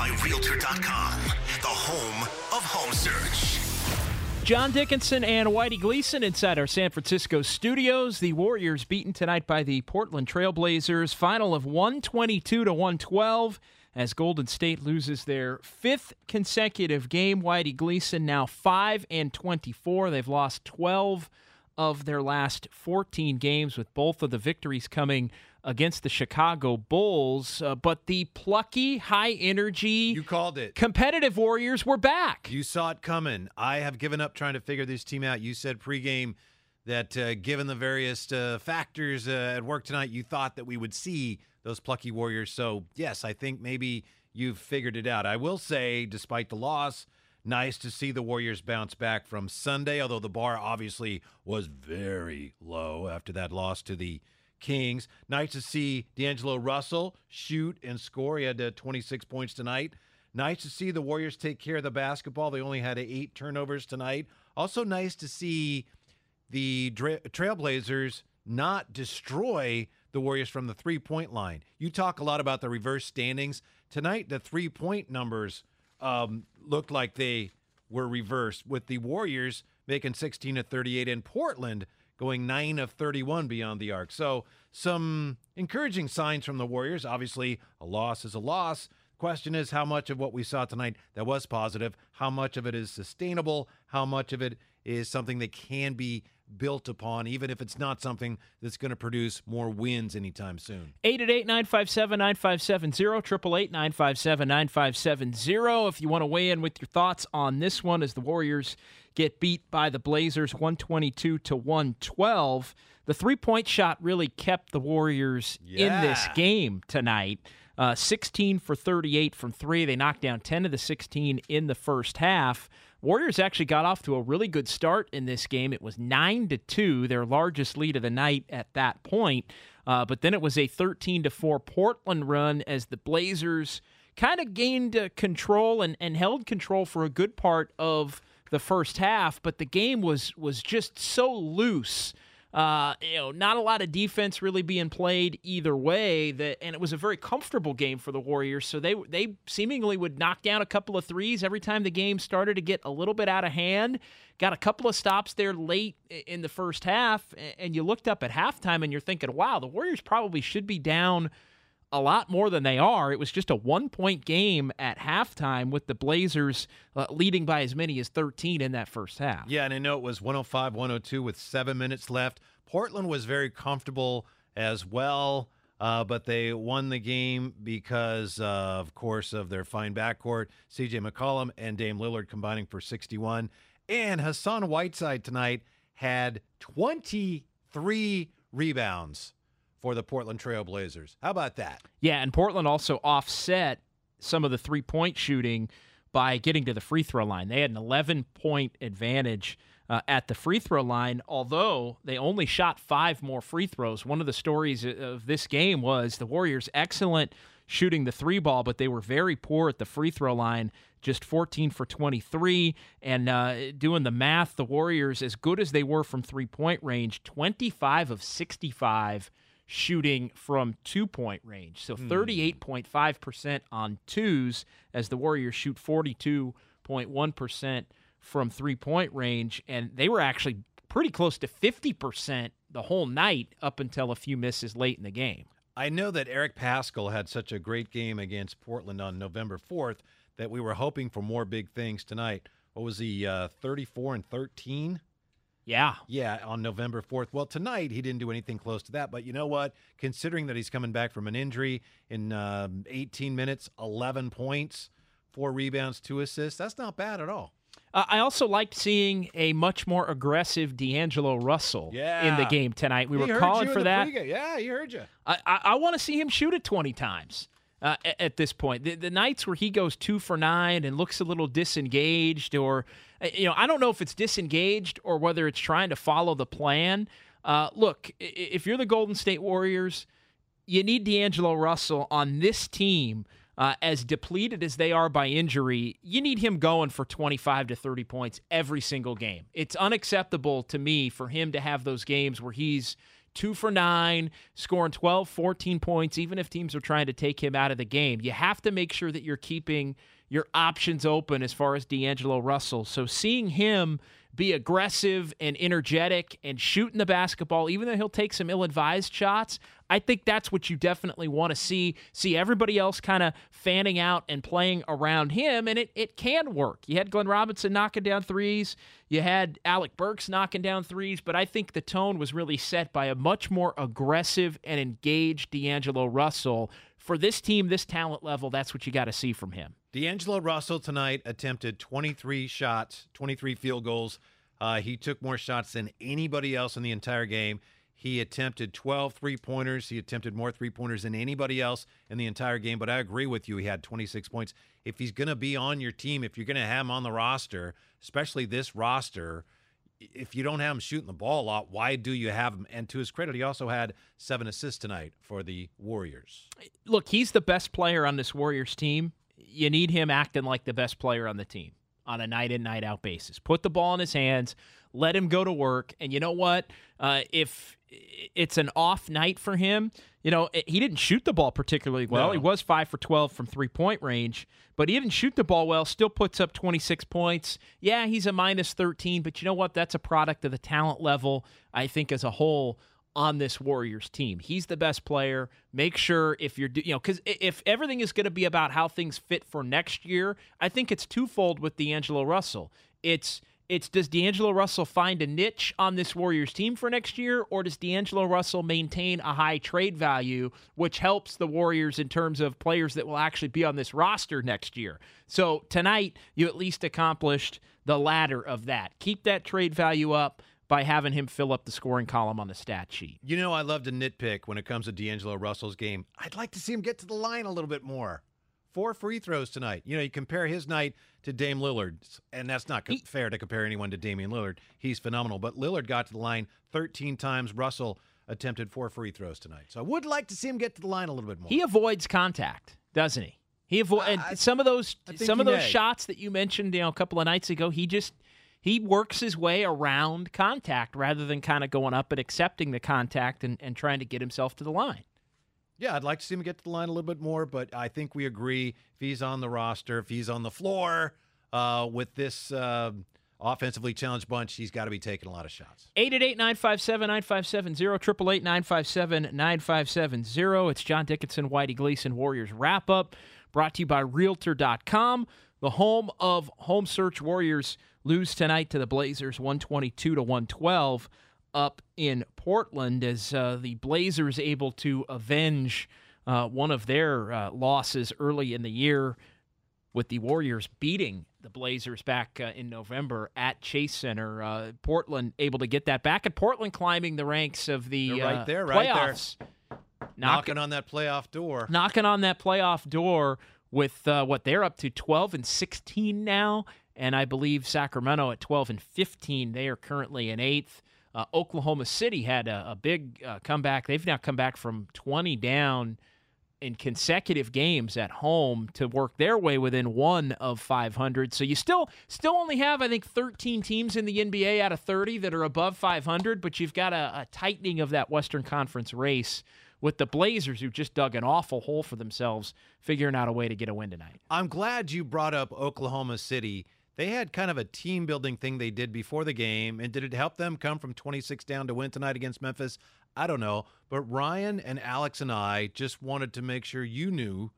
by Realtor.com, the home of home search. John Dickinson and Whitey Gleason inside our San Francisco studios. The Warriors beaten tonight by the Portland Trailblazers. Final of 122 to 112 as Golden State loses their fifth consecutive game. Whitey Gleason now 5 and 24. They've lost 12 of their last 14 games, with both of the victories coming against the Chicago Bulls. Uh, but the plucky, high energy, You called it. competitive Warriors were back. You saw it coming. I have given up trying to figure this team out. You said pregame that uh, given the various uh, factors uh, at work tonight, you thought that we would see those plucky Warriors. So, yes, I think maybe you've figured it out. I will say, despite the loss, nice to see the Warriors bounce back from Sunday, although the bar obviously was very low after that loss to the Kings. Nice to see D'Angelo Russell shoot and score. He had uh, 26 points tonight. Nice to see the Warriors take care of the basketball. They only had eight turnovers tonight. Also, nice to see the Trailblazers not destroy the Warriors from the three point line. You talk a lot about the reverse standings. Tonight, the three point numbers um, looked like they were reversed, with the Warriors making 16 of 38 and Portland going 9 of 31 beyond the arc. So, some encouraging signs from the Warriors. Obviously, a loss is a loss. Question is how much of what we saw tonight that was positive, how much of it is sustainable, how much of it is something that can be built upon, even if it's not something that's going to produce more wins anytime soon. 888 957 9570, 888 957 9570. If you want to weigh in with your thoughts on this one as the Warriors get beat by the Blazers 122 to 112, the three point shot really kept the Warriors in this game tonight. Uh, 16 for 38 from three. They knocked down 10 of the 16 in the first half. Warriors actually got off to a really good start in this game. It was nine to two, their largest lead of the night at that point. Uh, but then it was a 13 to four Portland run as the Blazers kind of gained uh, control and, and held control for a good part of the first half. But the game was was just so loose. Uh, you know, not a lot of defense really being played either way. That and it was a very comfortable game for the Warriors. So they they seemingly would knock down a couple of threes every time the game started to get a little bit out of hand. Got a couple of stops there late in the first half, and you looked up at halftime and you're thinking, wow, the Warriors probably should be down a lot more than they are. It was just a one point game at halftime with the Blazers uh, leading by as many as 13 in that first half. Yeah, and I know it was 105 102 with seven minutes left. Portland was very comfortable as well, uh, but they won the game because, uh, of course, of their fine backcourt. CJ McCollum and Dame Lillard combining for 61. And Hassan Whiteside tonight had 23 rebounds for the Portland Trail Blazers. How about that? Yeah, and Portland also offset some of the three point shooting by getting to the free throw line. They had an 11 point advantage uh, at the free throw line, although they only shot five more free throws. One of the stories of this game was the Warriors' excellent shooting the three ball, but they were very poor at the free throw line. Just 14 for 23. And uh, doing the math, the Warriors, as good as they were from three point range, 25 of 65 shooting from two point range. So 38.5% on twos as the Warriors shoot 42.1% from three point range. And they were actually pretty close to 50% the whole night up until a few misses late in the game. I know that Eric Paschall had such a great game against Portland on November 4th that we were hoping for more big things tonight. What was he, uh, 34 and 13? Yeah. Yeah, on November 4th. Well, tonight he didn't do anything close to that. But you know what? Considering that he's coming back from an injury in um, 18 minutes, 11 points, four rebounds, two assists, that's not bad at all. Uh, I also liked seeing a much more aggressive D'Angelo Russell in the game tonight. We He were calling for that. pregame. Yeah, he heard you. I, I, I want to see him shoot it 20 times uh, at this point. The, the nights where he goes two for nine and looks a little disengaged, or, uh, you know, I don't know if it's disengaged or whether it's trying to follow the plan. Uh, look, if you're the Golden State Warriors, you need D'Angelo Russell on this team. Uh, as depleted as they are by injury, you need him going for 25 to 30 points every single game. It's unacceptable to me for him to have those games where he's two for nine, scoring 12, 14 points, even if teams are trying to take him out of the game. You have to make sure that you're keeping your options open as far as D'Angelo Russell. So seeing him be aggressive and energetic and shooting the basketball, even though he'll take some ill advised shots, I think that's what you definitely want to see. See everybody else kind of fanning out and playing around him, and it, it can work. You had Glenn Robinson knocking down threes, you had Alec Burks knocking down threes, but I think the tone was really set by a much more aggressive and engaged D'Angelo Russell. For this team, this talent level, that's what you got to see from him. D'Angelo Russell tonight attempted 23 shots, 23 field goals. Uh, he took more shots than anybody else in the entire game. He attempted 12 three pointers. He attempted more three pointers than anybody else in the entire game. But I agree with you. He had 26 points. If he's going to be on your team, if you're going to have him on the roster, especially this roster, if you don't have him shooting the ball a lot, why do you have him? And to his credit, he also had seven assists tonight for the Warriors. look, he's the best player on this Warriors team. You need him acting like the best player on the team on a night in, night out basis. Put the ball in his hands, let him go to work. And you know what? Uh, if it's an off night for him, you know, he didn't shoot the ball particularly well. No. He was five for 12 from three point range, but he didn't shoot the ball well, still puts up 26 points. Yeah, he's a minus 13, but you know what? That's a product of the talent level, I think, as a whole on this Warriors team. He's the best player. Make sure if you're, do- you know, because if everything is going to be about how things fit for next year, I think it's twofold with D'Angelo Russell. It's it's does D'Angelo Russell find a niche on this Warriors team for next year, or does D'Angelo Russell maintain a high trade value, which helps the Warriors in terms of players that will actually be on this roster next year? So tonight, you at least accomplished the latter of that. Keep that trade value up by having him fill up the scoring column on the stat sheet. You know, I love to nitpick when it comes to D'Angelo Russell's game. I'd like to see him get to the line a little bit more. Four free throws tonight. You know, you compare his night to Dame Lillard's, and that's not He- fair to compare anyone to Damian Lillard. He's phenomenal, but Lillard got to the line 13 times. Russell attempted four free throws tonight. So I would like to see him get to the line a little bit more. He avoids contact, doesn't he? He avoid I- and some of those some of those may. shots that you mentioned, you know, a couple of nights ago. He just he works his way around contact rather than kind of going up and accepting the contact and, and trying to get himself to the line. Yeah, I'd like to see him get to the line a little bit more, but I think we agree if he's on the roster, if he's on the floor uh, with this uh, offensively challenged bunch, he's got to be taking a lot of shots. 888 957 9570, 888 957 9570. It's John Dickinson, Whitey Gleason, Warriors wrap up, brought to you by Realtor.com, the home of home search Warriors. Lose tonight to the Blazers 122 to 112 up in Portland as uh, the Blazers able to avenge uh, one of their uh, losses early in the year with the Warriors beating the Blazers back uh, in November at Chase Center. Uh, Portland able to get that back, and Portland climbing the ranks of the They're right uh, there, right there. playoffs. Knocking on that playoff door. knocking on that playoff door with uh, what they're up to 12 and 16 now, and I believe Sacramento at 12 and 15. They are currently in eighth. Uh, Oklahoma City had a, a big uh, comeback. They've now come back from 20 down in consecutive games at home to work their way within one of 500. So you still still only have I think 13 teams in the NBA out of 30 that are above 500, but you've got a, a tightening of that Western Conference race with the Blazers who just dug an awful hole for themselves figuring out a way to get a win tonight. I'm glad you brought up Oklahoma City. They had kind of a team building thing they did before the game. And did it help them come from 26 down to win tonight against Memphis? I don't know. But Ryan and Alex and I just wanted to make sure you knew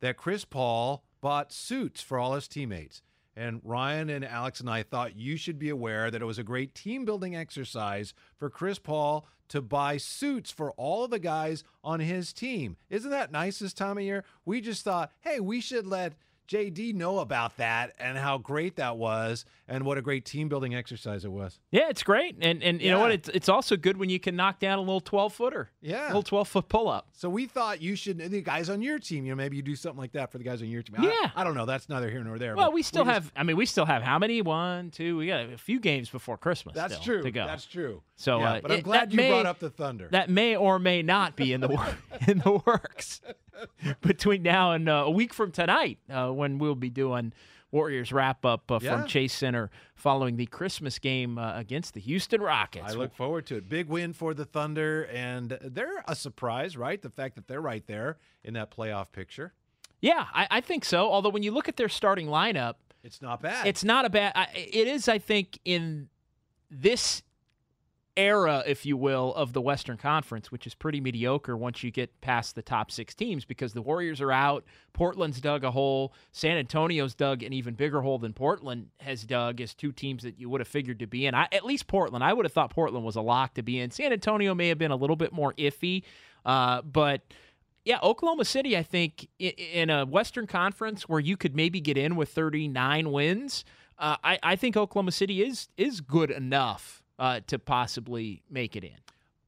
that Chris Paul bought suits for all his teammates. And Ryan and Alex and I thought you should be aware that it was a great team building exercise for Chris Paul to buy suits for all of the guys on his team. Isn't that nice this time of year? We just thought, hey, we should let JD know about that and how great that was and what a great team building exercise it was. Yeah, it's great, and and you know what? It's it's also good when you can knock down a little twelve footer. Yeah. a little twelve foot pull up. So we thought you should, the guys on your team, you know, maybe you do something like that for the guys on your team. I- Yeah. I, don't know. That's neither here nor there. Well, we still just- have. I mean, we still have how many? One, two. We got a few games before Christmas. That's still true. To go. That's true. So, Yeah, uh, but I'm glad you may- brought up the Thunder. that may or may not be in the in the works between now and uh, a week from tonight, uh, when we'll be doing Warriors wrap up uh, Yeah. from Chase Center following the Christmas game uh, against the Houston Rockets. I look forward to it. Big win for the Thunder, and they're a surprise, right? The fact that they're right there in that playoff picture. yeah, I, I think so. Although when you look at their starting lineup, It's not bad. it's not a bad. I, it is, I think, in this era, if you will, of the Western Conference, which is pretty mediocre once you get past the top six teams because the Warriors are out. Portland's dug a hole. San Antonio's dug an even bigger hole than Portland has dug as two teams that you would have figured to be in. I, at least Portland. I would have thought Portland was a lock to be in. San Antonio may have been a little bit more iffy, uh, but. Yeah, Oklahoma City, I think, in a Western Conference where you could maybe get in with 39 wins, uh, I, I think Oklahoma City is is good enough uh, to possibly make it in.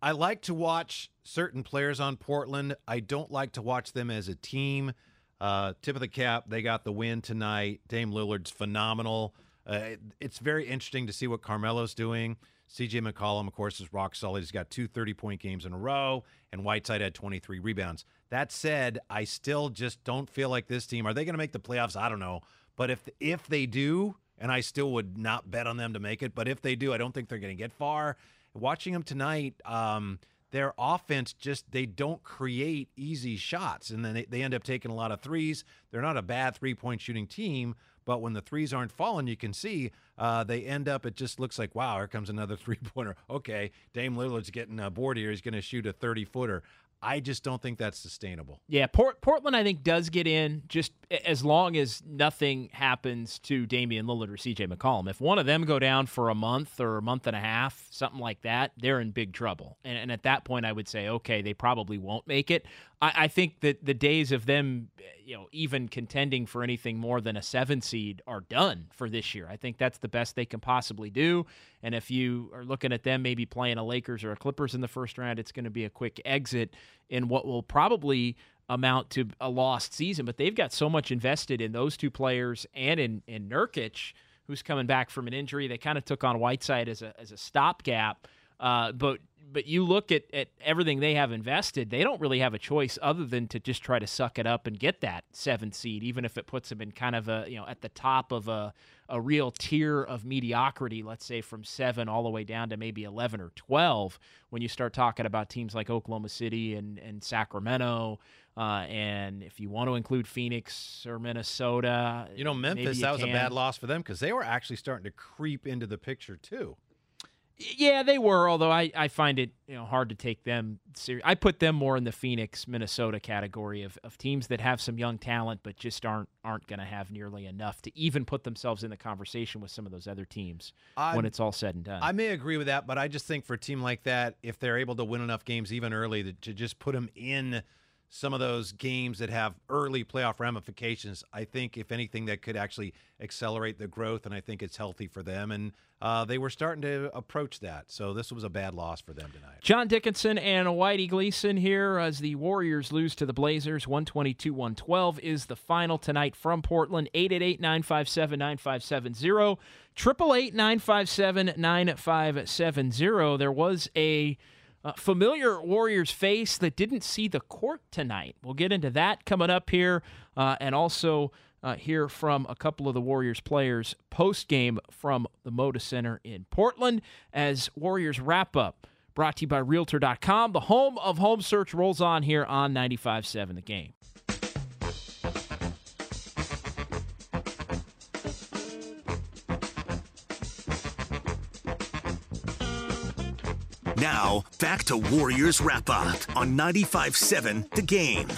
I like to watch certain players on Portland. I don't like to watch them as a team. Uh, tip of the cap, they got the win tonight. Dame Lillard's phenomenal. Uh, it- it's very interesting to see what Carmelo's doing. CJ McCollum, of course, is rock solid. He's got two 30 point games in a row, and Whiteside had 23 rebounds. That said, I still just don't feel like this team. Are they going to make the playoffs? I don't know. But if if they do, and I still would not bet on them to make it, but if they do, I don't think they're going to get far. Watching them tonight, um, their offense just they don't create easy shots, and then they, they end up taking a lot of threes. They're not a bad three point shooting team, but when the threes aren't falling, you can see uh, they end up. It just looks like wow, here comes another three pointer. Okay, Dame Lillard's getting a board here. He's going to shoot a thirty footer. I just don't think that's sustainable. Yeah, Port, Portland, I think, does get in just as long as nothing happens to Damian Lillard or CJ McCollum. If one of them go down for a month or a month and a half, something like that, they're in big trouble. And, and at that point, I would say, okay, they probably won't make it. I, I think that the days of them, you know, even contending for anything more than a seven seed are done for this year. I think that's the best they can possibly do. And if you are looking at them maybe playing a Lakers or a Clippers in the first round, it's going to be a quick exit in what will probably amount to a lost season. But they've got so much invested in those two players and in in Nurkic, who's coming back from an injury. They kind of took on Whiteside as a as a stopgap. Uh, but but you look at, at everything they have invested, they don't really have a choice other than to just try to suck it up and get that seventh seed, even if it puts them in kind of a you know at the top of a a real tier of mediocrity, let's say from seven all the way down to maybe eleven or twelve. When you start talking about teams like Oklahoma City and and Sacramento, uh, and if you want to include Phoenix or Minnesota, You know, Memphis, you that was a bad loss for them because they were actually starting to creep into the picture too. Yeah, they were. Although I, I find it you know hard to take them serious. I put them more in the Phoenix, Minnesota category of, of teams that have some young talent, but just aren't aren't going to have nearly enough to even put themselves in the conversation with some of those other teams when I'm- it's all said and done. I may agree with that, but I just think for a team like that, if they're able to win enough games even early, to, to just put them in some of those games that have early playoff ramifications, I think if anything that could actually accelerate the growth, and I think it's healthy for them. And uh, they were starting to approach that, so this was a bad loss for them tonight. John Dickinson and Whitey Gleason here as the Warriors lose to the Blazers. 122 112 is the final tonight from Portland. 888 957 9570. 888 957 9570. There was a uh, familiar Warriors face that didn't see the court tonight. We'll get into that coming up here uh, and also uh, hear from a couple of the Warriors players post game from the Moda Center in Portland as Warriors wrap up. Brought to you by Realtor.com. The home of home search rolls on here on 95.7 The Game. Now, back to Warriors Wrap Up on 95 7, The Game.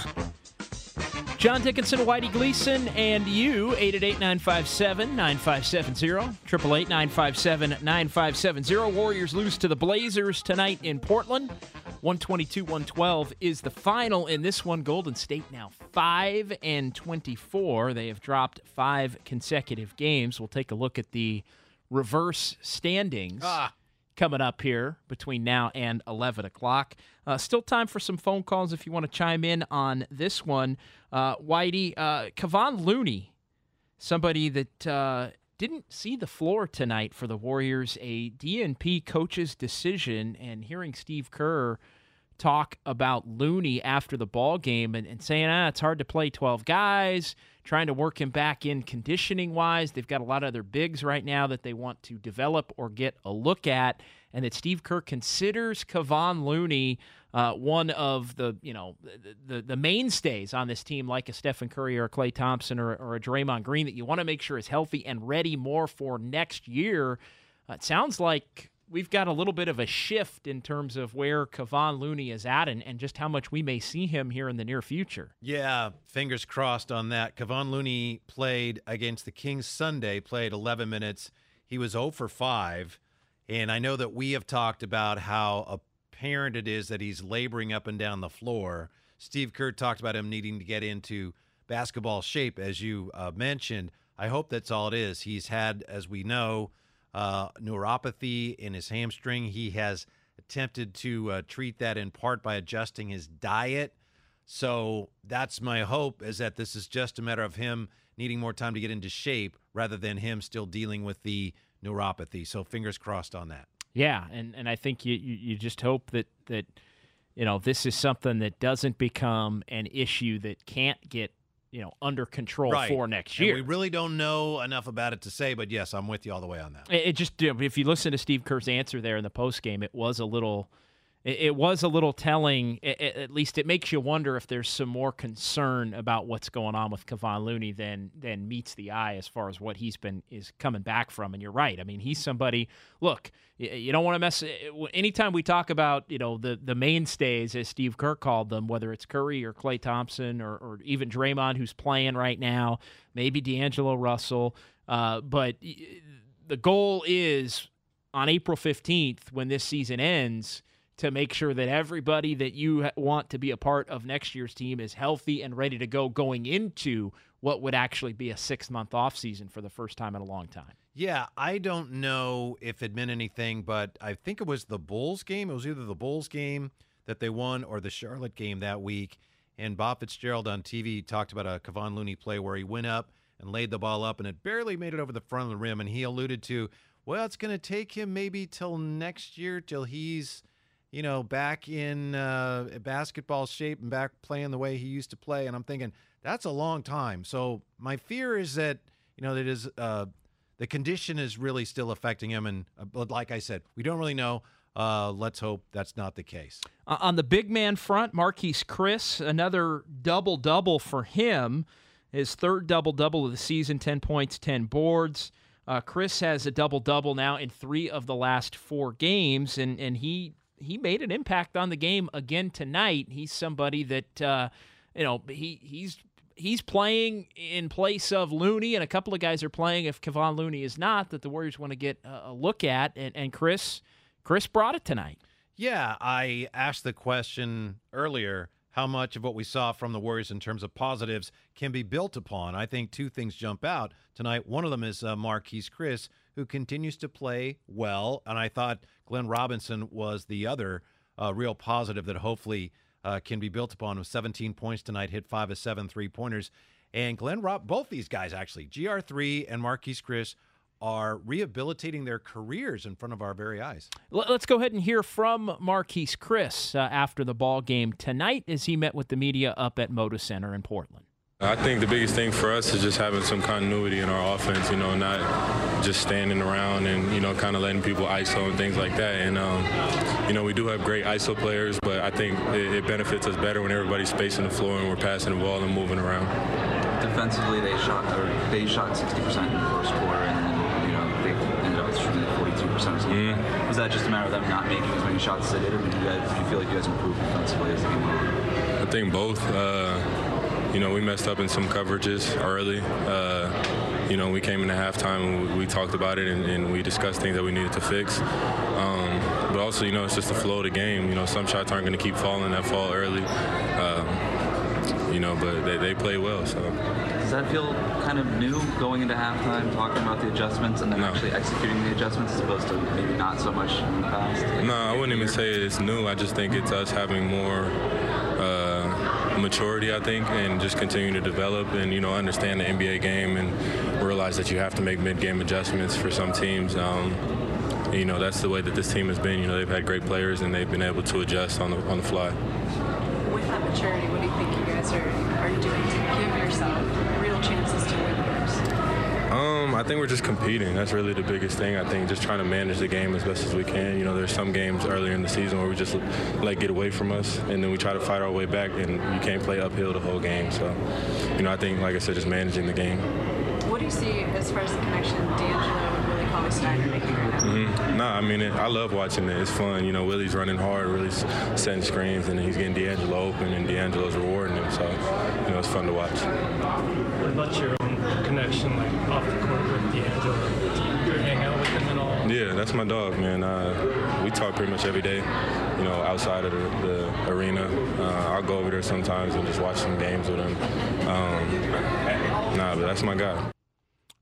John Dickinson, Whitey Gleason, and you, 888-957-9570, 888-957-9570. Warriors lose to the Blazers tonight in Portland. 122-112 is the final in this one. Golden State now 5 and 24. They have dropped five consecutive games. We'll take a look at the reverse standings Ah. Coming up here between now and 11 o'clock. Uh, still time for some phone calls if you want to chime in on this one. Uh, Whitey, uh, Kevon Looney, somebody that uh, didn't see the floor tonight for the Warriors, a DNP coach's decision, and hearing Steve Kerr talk about Looney after the ball game and, and saying, ah, it's hard to play 12 guys, trying to work him back in conditioning wise. They've got a lot of other bigs right now that they want to develop or get a look at, and that Steve Kerr considers Kevon Looney uh, one of the you know the, the the mainstays on this team, like a Stephen Curry or a Klay Thompson or, or a Draymond Green, that you want to make sure is healthy and ready more for next year. Uh, it sounds like we've got a little bit of a shift in terms of where Kevon Looney is at and, and just how much we may see him here in the near future. Yeah, fingers crossed on that. Kevon Looney played against the Kings Sunday, played 11 minutes. He was 0 for 5. And I know that we have talked about how apparent it is that he's laboring up and down the floor. Steve Kerr talked about him needing to get into basketball shape, as you uh, mentioned. I hope that's all it is. He's had, as we know, uh, neuropathy in his hamstring. He has attempted to uh, treat that in part by adjusting his diet. So that's my hope is that this is just a matter of him needing more time to get into shape rather than him still dealing with the neuropathy. So fingers crossed on that. Yeah, and, and I think you, you, you just hope that, that you know this is something that doesn't become an issue that can't get you know under control Right. for next And year. we really don't know enough about it to say, but yes, I'm with you all the way on that. It, it just if you listen to Steve Kerr's answer there in the post game, it was a little, it, it was a little telling. It, it- at least it makes you wonder if there's some more concern about what's going on with Kevon Looney than than meets the eye as far as what he's been is coming back from. And you're right. I mean, he's somebody. Look, you don't want to mess. Anytime we talk about you know the the mainstays as Steve Kerr called them, whether it's Curry or Klay Thompson or, or even Draymond who's playing right now, maybe D'Angelo Russell. Uh, but the goal is on April 15th when this season ends to make sure that everybody that you want to be a part of next year's team is healthy and ready to go going into what would actually be a six month off season for the first time in a long time. Yeah, I don't know if it meant anything, but I think it was the Bulls game. It was either the Bulls game that they won or the Charlotte game that week. And Bob Fitzgerald on TV talked about a Kevon Looney play where he went up and laid the ball up and it barely made it over the front of the rim. And he alluded to, well, it's going to take him maybe till next year till he's, you know, back in uh, basketball shape and back playing the way he used to play. And I'm thinking, that's a long time. So my fear is that, you know, that is uh, the condition is really still affecting him. And uh, like I said, we don't really know. Uh, let's hope that's not the case. Uh, on the big man front, Marquese Chriss, another double double for him. His third double double of the season 10 points, 10 boards. Uh, Chriss has a double double now in three of the last four games, and, and he he made an impact on the game again tonight. He's somebody that uh, you know he he's he's playing in place of Looney, and a couple of guys are playing if Kevon Looney is not. That the Warriors want to get a, look at, and, and Chriss Chriss brought it tonight. Yeah, I asked the question earlier how much of what we saw from the Warriors in terms of positives can be built upon. I think two things jump out tonight. One of them is uh, Marquise Chris, who continues to play well. And I thought Glenn Robinson was the other uh, real positive that hopefully uh, can be built upon with 17 points tonight, hit five of seven three pointers. And Glenn Rob, both these guys actually, GR3 and Marquese Chriss, are rehabilitating their careers in front of our very eyes. Let- Let's go ahead and hear from Marquese Chriss uh, after the ball game tonight as he met with the media up at Moda Center in Portland. I think the biggest thing for us is just having some continuity in our offense, you know, not just standing around and, you know, kind of letting people ISO and things like that. And, um, you know, we do have great ISO players, but I think it, it benefits us better when everybody's spacing the floor and we're passing the ball and moving around. defensively they shot or they shot 60% in the first quarter and then you know they ended up shooting 42% or something. Was that just a matter of them not making as many shots as they did, or did you guys did you feel like you guys improved defensively as the game went on? I think both. Uh, you know, we messed up in some coverages early. Uh, you know, we came into halftime and we, we talked about it and, and, we discussed things that we needed to fix. Um, but also, you know, it's just the flow of the game. You know, some shots aren't going to keep falling that fall early. Um, you know, but they, they play well. So. Does that feel kind of new going into halftime, talking about the adjustments and then No. actually executing the adjustments as opposed to maybe not so much in the past? No, I wouldn't even say it's new. I just think it's us having more maturity, I think, and just continuing to develop and you know understand the NBA game and realize that you have to make mid-game adjustments for some teams. Um, you know that's the way that this team has been. You know they've had great players and they've been able to adjust on the on the fly. With that maturity, what do you think you guys are, are doing to give yourself real chances to win games? Um, I think we're just competing. That's really the biggest thing. I think just trying to manage the game as best as we can. You know, there's some games earlier in the season where we just let get away from us, and then we try to fight our way back, and you can't play uphill the whole game. So, you know, I think, like I said, just managing the game. What do you see as far as the connection D'Angelo and Willie Cauley Stein are making right now? Mm-hmm. Nah, I mean, it, I love watching it. It's fun. You know, Willie's running hard, really s- setting screens, and he's getting D'Angelo open, and D'Angelo's rewarding him. So, you know, it's fun to watch. What about your own connection, like off the court with D'Angelo? Do you hang out with him at all? Yeah, that's my dog, man. Uh, we talk pretty much every day, you know, outside of the, the arena. Uh, I'll go over there sometimes and just watch some games with him. Um, nah, but that's my guy.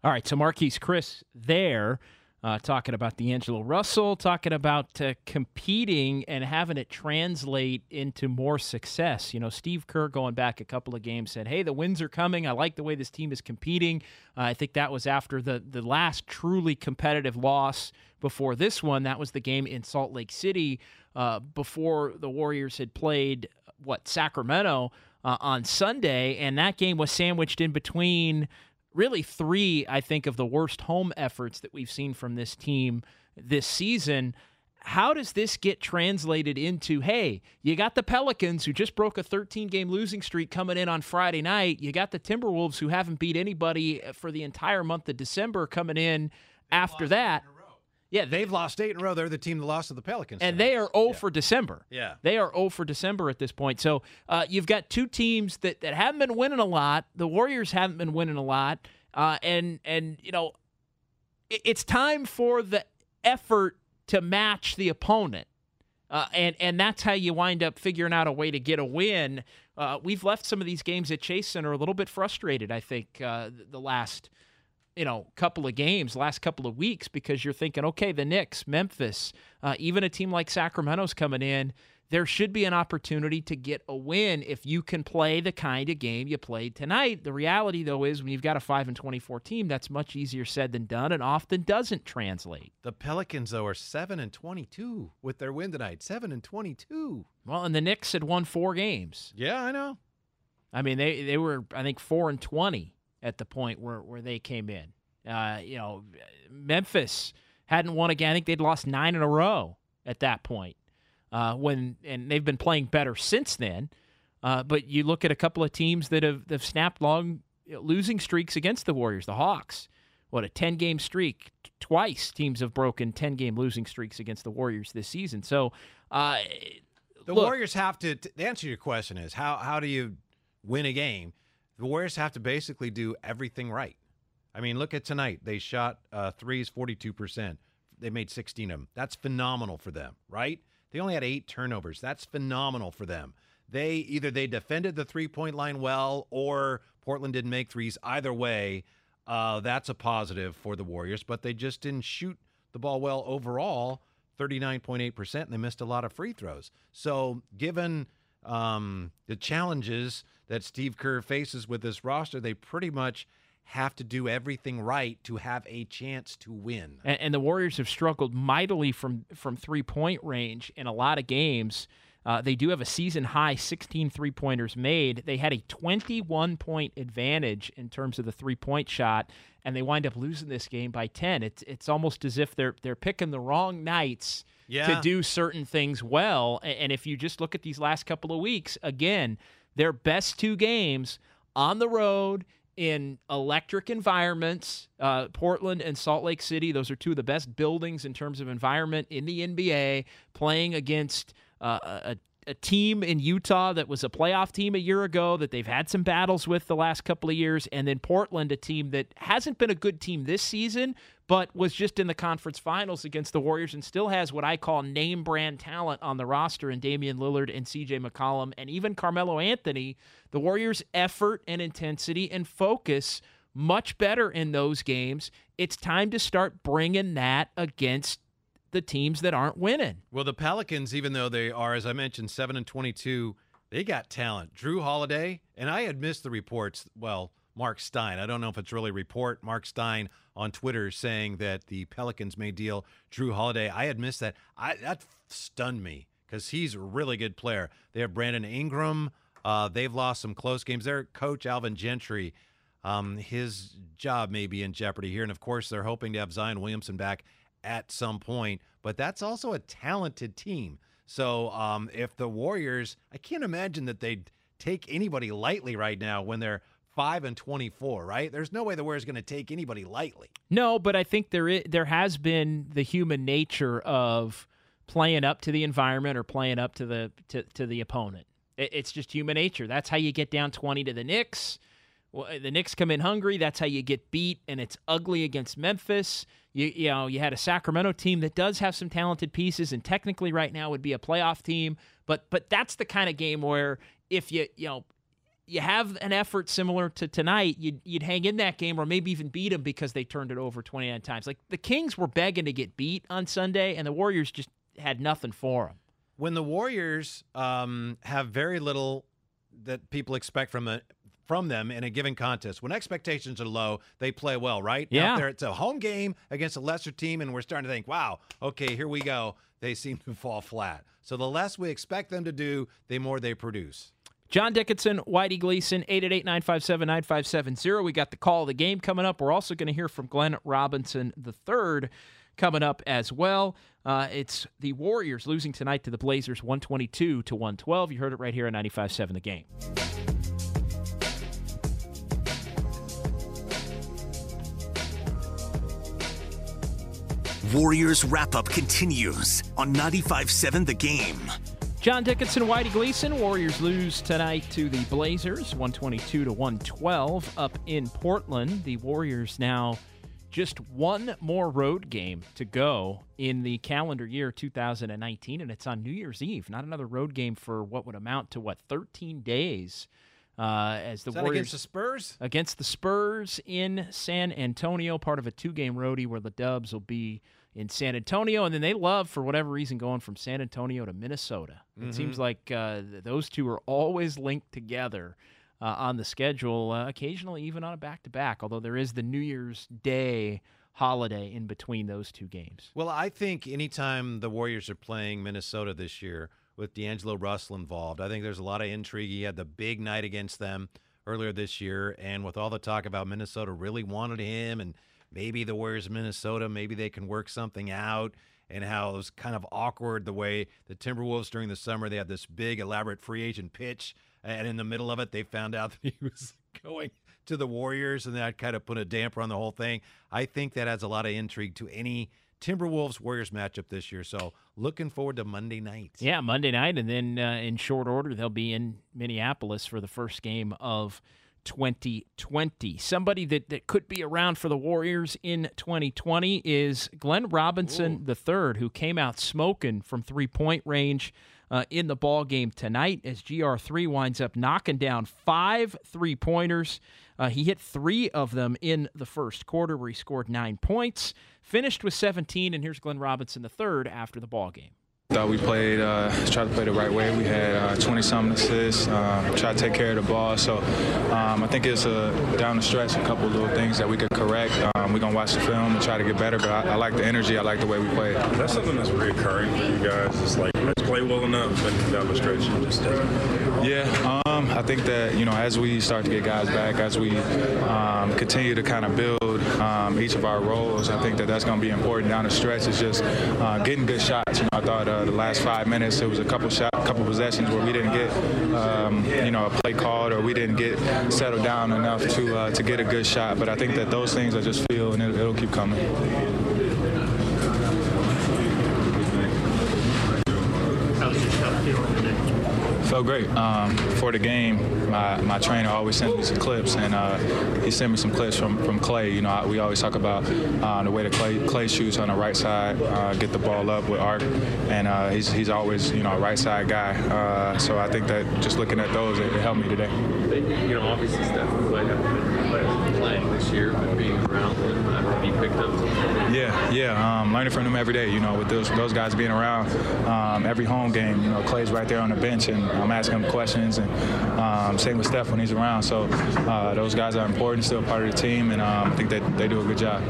All right, so Marquese Chriss there uh, talking about the D'Angelo Russell, talking about uh, competing and having it translate into more success. You know, Steve Kerr going back a couple of games said, "Hey, the wins are coming. I like the way this team is competing." Uh, I think that was after the the last truly competitive loss before this one. That was the game in Salt Lake City uh, before the Warriors had played what Sacramento uh, on Sunday, and that game was sandwiched in between really three, I think, of the worst home efforts that we've seen from this team this season. How does this get translated into, hey, you got the Pelicans who just broke a 13 game losing streak coming in on Friday night. You got the Timberwolves who haven't beat anybody uh, for the entire month of December coming in after that. Yeah, they, They've lost eight in a row. They're the team that lost to the Pelicans. and tonight. they are 0 for December. Yeah. They are 0 for December at this point. So uh, you've got two teams that, that haven't been winning a lot. The Warriors haven't been winning a lot. Uh, and, and, you know, it, it's time for the effort to match the opponent. Uh, and and that's how you wind up figuring out a way to get a win. Uh, we've left some of these games at Chase Center a little bit frustrated. I think uh, the last you know couple of games, last couple of weeks, because you're thinking, okay, the Knicks, Memphis, uh, even a team like Sacramento's coming in. There should be an opportunity to get a win if you can play the kind of game you played tonight. The reality, though, is when you've got a five and twenty-four team, that's much easier said than done, and often doesn't translate. the Pelicans though are seven and twenty-two with their win tonight. Seven and twenty-two. Well, and the Knicks had won four games. Yeah, I know. I mean, they they were I think four and twenty at the point where where they came in. Uh, you know, Memphis hadn't won again. I think they'd lost nine in a row at that point. Uh, when and they've been playing better since then. Uh, but you look at a couple of teams that have, have snapped long losing streaks against the Warriors. The Hawks, what a ten game streak. Twice teams have broken ten game losing streaks against the Warriors this season. So. Uh, The look, Warriors have to. The answer to your question is how how do you win a game? The Warriors have to basically do everything right. I mean, look at tonight. They shot uh, threes forty two percent. They made sixteen of them. That's phenomenal for them, right? They only had eight turnovers. That's phenomenal for them. They either they defended the three point line well, or Portland didn't make threes. Either way, uh, that's a positive for the Warriors. But they just didn't shoot the ball well overall. 39.8%, and they missed a lot of free throws. So, given um, the challenges that Steve Kerr faces with this roster, they pretty much have to do everything right to have a chance to win. and, and the Warriors have struggled mightily from from three point range in a lot of games. Uh, they do have a season high 16 three pointers made. They had a 21 point advantage in terms of the three point shot, and they wind up losing this game by 10. It's it's almost as if they're they're picking the wrong nights Yeah. to do certain things well. And if you just look at these last couple of weeks, again, their best two games on the road in electric environments, uh, Portland and Salt Lake City. Those are two of the best buildings in terms of environment in the NBA. Playing against uh, a, a team in Utah that was a playoff team a year ago that they've had some battles with the last couple of years, and then Portland, a team that hasn't been a good team this season, but was just in the conference finals against the Warriors and still has what I call name brand talent on the roster in Damian Lillard and CJ McCollum and even Carmelo Anthony. The Warriors' effort and intensity and focus much better in those games. It's time to start bringing that against the teams that aren't winning. Well, the Pelicans, even though they are, as I mentioned, seven and twenty-two, they got talent. Jrue Holiday, and I had missed the reports. Well, Mark Stein. I don't know if it's really report. Mark Stein on Twitter saying that the Pelicans may deal Jrue Holiday. I had missed that. I that stunned me because he's a really good player. They have Brandon Ingram. Uh, they've lost some close games. Their coach Alvin Gentry, um, his job may be in jeopardy here, and of course they're hoping to have Zion Williamson back at some point. But that's also a talented team. So um, if the Warriors, I can't imagine that they'd take anybody lightly right now when they're five and twenty-four. Right? There's no way the Warriors going to take anybody lightly. No, but I think there is, there has been the human nature of playing up to the environment or playing up to the to, to the opponent. It, it's just human nature. That's how you get down twenty to the Knicks. Well, the Knicks come in hungry. That's how you get beat, and it's ugly against Memphis. You, you know, you had a Sacramento team that does have some talented pieces, and technically, right now, would be a playoff team. But but that's the kind of game where if you you know you have an effort similar to tonight, you'd, you'd hang in that game or maybe even beat them because they turned it over 29 times. Like the Kings were begging to get beat on Sunday, and the Warriors just had nothing for them. When the Warriors um, have very little that people expect from the from them in a given contest. When expectations are low, they play well, right? Yeah. Out there, it's a home game against a lesser team, and we're starting to think, wow, okay, here we go. They seem to fall flat. So the less we expect them to do, the more they produce. John Dickinson, Whitey Gleason, 888-957-9570. We got the call of the game coming up. We're also going to hear from Glenn Robinson III coming up as well. Uh, it's the Warriors losing tonight to the Blazers 122 to 112. You heard it right here on 95.7 The Game. Warriors wrap up continues on 95.7 The Game. John Dickinson, Whitey Gleason. Warriors lose tonight to the Blazers, 122 to 112 up in Portland. The Warriors now just one more road game to go in the calendar year 2019, and it's on New Year's Eve. Not another road game for what would amount to what 13 days. Uh, as the Is that Warriors against the Spurs? against the Spurs in San Antonio, part of a two-game roadie where the Dubs will be in San Antonio, and then they love for whatever reason going from San Antonio to Minnesota. It seems like uh, those two are always linked together uh, on the schedule, uh, occasionally even on a back-to-back. Although there is the New Year's Day holiday in between those two games. Well, I think anytime the Warriors are playing Minnesota this year with D'Angelo Russell involved, I think there's a lot of intrigue. He had the big night against them earlier this year, and with all the talk about Minnesota really wanted him, and maybe the Warriors of Minnesota, maybe they can work something out, and how it was kind of awkward the way the Timberwolves during the summer they had this big elaborate free agent pitch, and in the middle of it they found out that he was going to the Warriors, and that kind of put a damper on the whole thing. I think that adds a lot of intrigue to any Timberwolves Warriors matchup this year. So looking forward to Monday night. Yeah, Monday night, and then uh, in short order, they'll be in Minneapolis for the first game of 2020. Somebody that, that could be around for the Warriors in 2020 is Glenn Robinson III, who came out smoking from three point range uh, in the ball game tonight as GR3 winds up knocking down five three pointers. Uh, he hit three of them in the first quarter, where he scored nine points, finished with 17. And here's Glenn Robinson III after the ball game. Thought we played, uh, tried to play the right way. We had 20 something assists, um, tried to take care of the ball. So um, I think it's a, down the stretch, a couple little things that we could correct. Um, we're going to watch the film and try to get better, but I, I like the energy. I like the way we played. That's something that's reoccurring for you guys. It's like, let's play well enough, and down the stretch, you just it. Yeah, um, I think that, you know, as we start to get guys back, as we um, continue to kind of build um, each of our roles, I think that that's going to be important down the stretch. It's just uh, getting good shots. You know, I thought uh, the last five minutes there was a couple shot, couple possessions where we didn't get, um, you know, a play called or we didn't get settled down enough to uh, to get a good shot. But I think that those things I just feel and it, it'll keep coming. How's your shot feeling today? Felt great. Um, before the game, my, my trainer always sent me some clips, and uh, he sent me some clips from, from Klay. You know, I, we always talk about uh, the way that Klay, Klay shoots on the right side, uh, get the ball up with arc, and uh, he's, he's always, you know, a right side guy. Uh, so I think that just looking at those, it, it helped me today. You know, obviously Steph and Klay haven't been playing this year, but being around them, have you picked up something? Yeah, yeah. Um, learning from them every day. You know, with those those guys being around um, every home game. You know, Klay's right there on the bench, and I'm asking him questions, and um, same with Steph when he's around. So uh, those guys are important, still part of the team, and um, I think that they do a good job.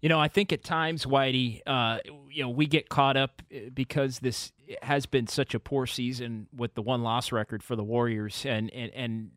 You know, I think at times, Whitey, uh, you know, we get caught up uh, because this has been such a poor season with the one loss record for the Warriors, and and and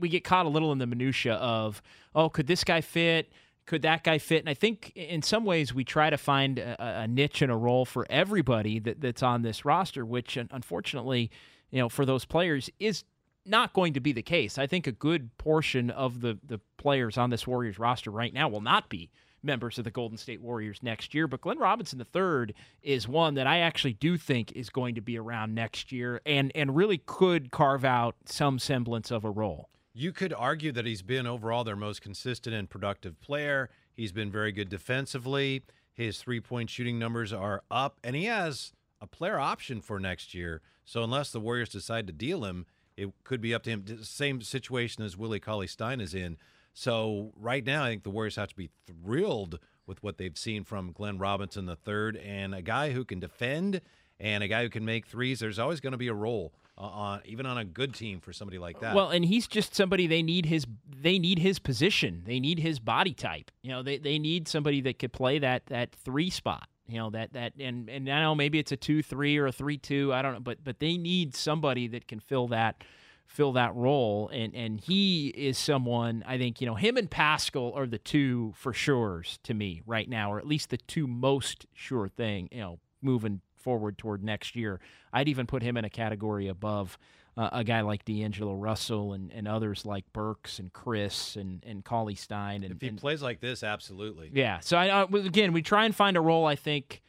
we get caught a little in the minutia of, oh, could this guy fit? Could that guy fit? And I think in some ways we try to find a, a niche and a role for everybody that, that's on this roster, which unfortunately, you know, for those players is not going to be the case. I think a good portion of the the players on this Warriors roster right now will not be members of the Golden State Warriors next year. But Glenn Robinson III is one that I actually do think is going to be around next year and, and really could carve out some semblance of a role. You could argue that he's been overall their most consistent and productive player. He's been very good defensively. His three point shooting numbers are up, and he has a player option for next year. So, unless the Warriors decide to deal him, it could be up to him. Same situation as Willie Cauley Stein is in. So right now, I think the Warriors have to be thrilled with what they've seen from Glenn Robinson III and a guy who can defend and a guy who can make threes. There's always going to be a role on even on a good team for somebody like that. Well, and he's just somebody they need his they need his position. They need his body type. You know, they they need somebody that could play that that three spot. You know that that and and I know maybe it's a two three or a three two. I don't know, but but they need somebody that can fill that fill that role. And and he is someone I think you know him and Paschall are the two for sure's to me right now, or at least the two most sure thing. You know, moving forward toward next year, I'd even put him in a category above. Uh, a guy like D'Angelo Russell and, and others like Burks and Chriss and, and Cauley Stein. And, if he and, plays like this, absolutely. Yeah. So, I, uh, again, we try and find a role, I think,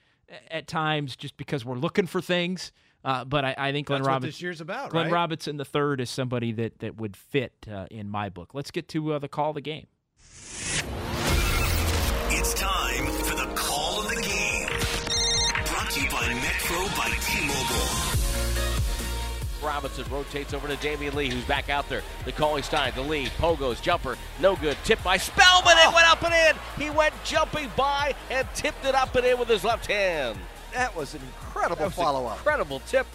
at times just because we're looking for things. Uh, but I, I, think Glenn That's Robinson. this year's about. Glenn right? Robinson the third is somebody that that would fit uh, in my book. Let's get to uh, the call of the game. Robinson rotates over to Damion Lee, who's back out there. The Cauley Stein, the lead, Pogo's jumper, no good. Tipped by Spellman. It went up and in. He went jumping by and tipped it up and in with his left hand. That was an incredible follow up. Incredible tip.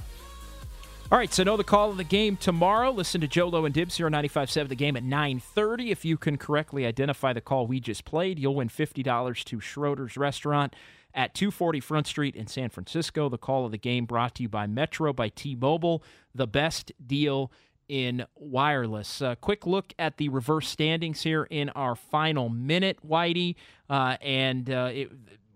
All right, so know the call of the game tomorrow. Listen to Joe Lo and Dibs here on 95.7 The Game at 9.30. If you can correctly identify the call we just played, you'll win $50 to Schroeder's Restaurant at 240 Front Street in San Francisco. The call of the game brought to you by Metro by T-Mobile, the best deal in wireless. A quick look at the reverse standings here in our final minute, Whitey. Uh, and uh, it,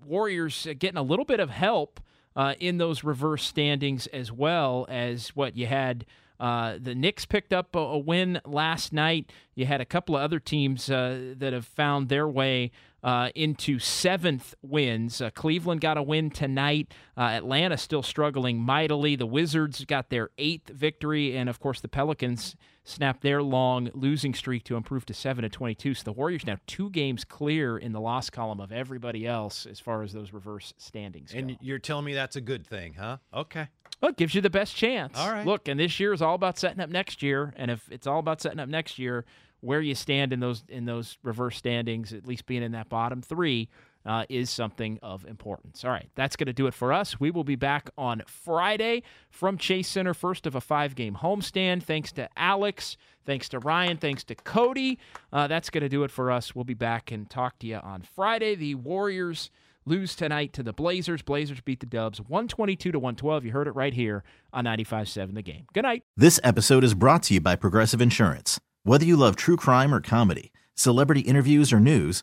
Warriors getting a little bit of help uh, in those reverse standings as well as what you had. Uh, the Knicks picked up a, a, win last night. You had a couple of other teams uh, that have found their way uh, into seventh wins. Uh, Cleveland got a win tonight. Uh, Atlanta still struggling mightily. The Wizards got their eighth victory, and of course the Pelicans snapped their long losing streak to improve to seven to twenty-two. So the Warriors now two games clear in the loss column of everybody else as far as those reverse standings. And go. you're telling me that's a good thing, huh? Okay. Well, it gives you the best chance. All right. Look, and this year is all about setting up next year. And if it's all about setting up next year, where you stand in those in those reverse standings, at least being in that bottom three, uh, is something of importance. All right, that's going to do it for us. We will be back on Friday from Chase Center, first of a five game homestand. Thanks to Alex, thanks to Ryan, thanks to Cody. Uh, that's going to do it for us. We'll be back and talk to you on Friday. The Warriors lose tonight to the Blazers. Blazers beat the Dubs 122 to 112. You heard it right here on 95.7 The Game. Good night. This episode is brought to you by Progressive Insurance. Whether you love true crime or comedy, celebrity interviews or news,